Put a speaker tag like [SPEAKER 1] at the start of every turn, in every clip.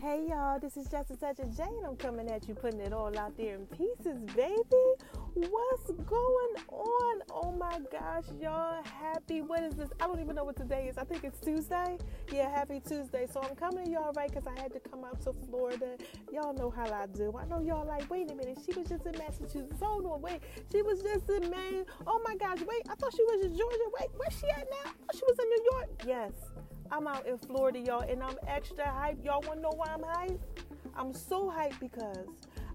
[SPEAKER 1] Hey y'all, this is Just a Touch of J, and I'm coming at you, putting it all out there in pieces, baby. What's going on? Oh my gosh, y'all, happy. What is this? I don't even know what today is. I think it's Tuesday. Yeah, happy Tuesday. So I'm coming to y'all right because I had to come out to Florida. Y'all know how I do. I know y'all like, wait a minute, she was just in Massachusetts. Hold on, wait, she was just in Maine. Oh my gosh, wait, I thought she was in Georgia. Wait, where's she at now? Oh, she was in New York. Yes. I'm out in Florida, y'all, and I'm extra hyped. Y'all wanna know why I'm hyped? I'm so hyped because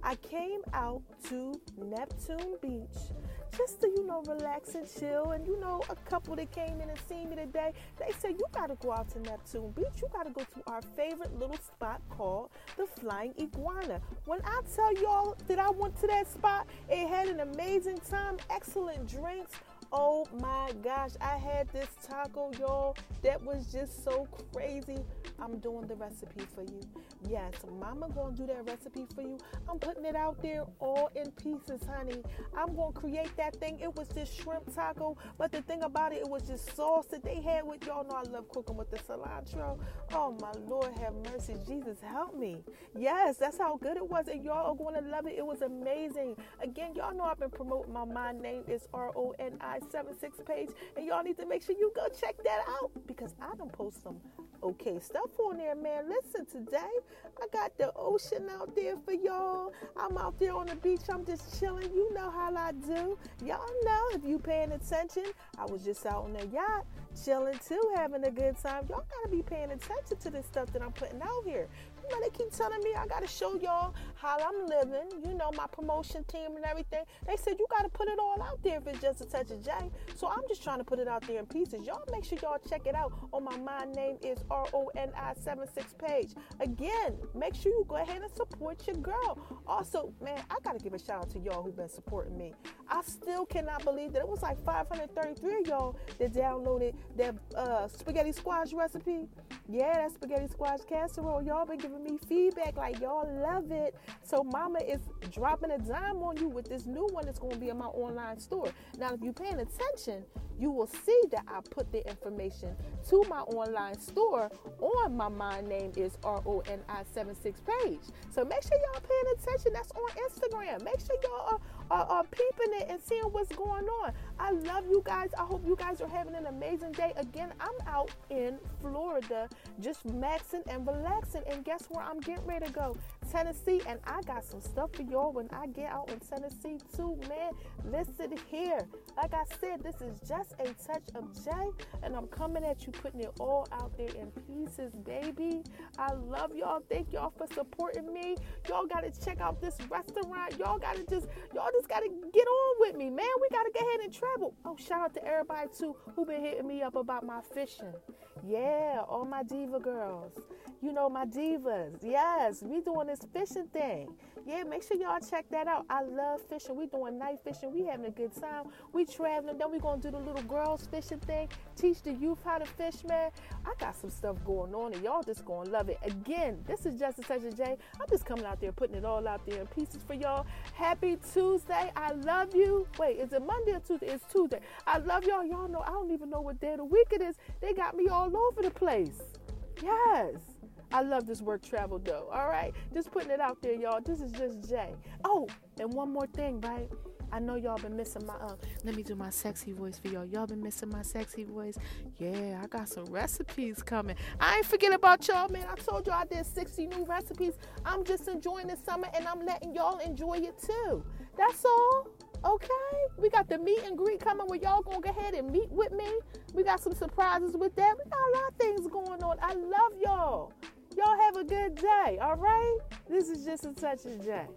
[SPEAKER 1] I came out to Neptune Beach just to, you know, relax and chill. And, you know, a couple that came in and seen me today, they said, you got to go out to Neptune Beach. You got to go to our favorite little spot called the Flying Iguana. When I tell y'all that I went to that spot, it had an amazing time, excellent drinks, Oh my gosh, I had this taco, y'all, that was just so crazy. I'm doing the recipe for you. Yes, mama gonna do that recipe for you. I'm putting it out there all in pieces, honey. I'm gonna create that thing. It was just shrimp taco, but the thing about it, it was just sauce that they had with y'all know I love cooking with the cilantro. Oh my Lord, have mercy. Jesus help me. Yes, that's how good it was. And y'all are gonna love it. It was amazing. Again, y'all know I've been promoting my my name is R-O-N-I 76 page. And y'all need to make sure you go check that out because I don't post some okay stuff on there, man. Listen, today I got the ocean out there for y'all. I'm out there on the beach. I'm just chilling. You know how I do. Y'all know if you paying attention. I was just out on the yacht chilling too, having a good time. Y'all gotta be paying attention to this stuff that I'm putting out here. They keep telling me I gotta show y'all how I'm living, you know, my promotion team and everything. They said you gotta put it all out there if it's just a touch of J. So I'm just trying to put it out there in pieces. Y'all make sure y'all check it out on my My Name is R O N I 76 page. Again, make sure you go ahead and support your girl. Also, man, I gotta give a shout out to y'all who've been supporting me. I still cannot believe that it was like 533 of y'all that downloaded that uh, spaghetti squash recipe. Yeah, that spaghetti squash casserole. Y'all been giving me feedback like y'all love it. So mama is dropping a dime on you with this new one that's going to be in my online store. Now, if you're paying attention, you will see that I put the information to my online store on my My Name is R O N I 76 page. So make sure y'all paying attention. That's on Instagram. Make sure y'all are, are, are peeping it and seeing what's going on. I love you guys. I hope you guys are having an amazing day. Again, I'm out in Florida just maxing and relaxing. And guess where I'm getting ready to go? Tennessee. And I got some stuff for y'all when I get out in Tennessee too, man. Listen here. Like I said, this is just a touch of J. And I'm coming at you, putting it all out there in pieces, baby. I love y'all. Thank y'all for supporting me. Y'all got to check out this restaurant. Y'all got to just, y'all just got to get on with me, man. We got to go ahead and travel. Oh, shout out to everybody too who been hitting me up about my fishing. Yeah, all my diva girls. You know, my divas. Yes, we doing this fishing thing. Yeah, make sure y'all check that out. I love fishing. We doing night fishing. We having a good time. We traveling. Then we gonna do the little girls fishing thing. Teach the youth how to fish, man. I got some stuff going on, and y'all just gonna love it. Again, this is just a touch of J. I'm just coming out there, putting it all out there in pieces for y'all. Happy Tuesday. I love you. Wait, is it Monday or Tuesday? It's Tuesday. I love y'all. Y'all know I don't even know what day of the week it is. They got me all over the place. Yes. I love this work travel though. All right. Just putting it out there, y'all. This is just Jay. Oh, and one more thing, right? I know y'all been missing my uh let me do my sexy voice for y'all. Y'all been missing my sexy voice. Yeah, I got some recipes coming. I ain't forget about y'all, man. I told y'all I did 60 new recipes. I'm just enjoying the summer and I'm letting y'all enjoy it too. That's all. Okay, we got the meet and greet coming where y'all gonna go ahead and meet with me. We got some surprises with that. We got a lot of things going on. I love y'all. Y'all have a good day, all right? This is just a touch of.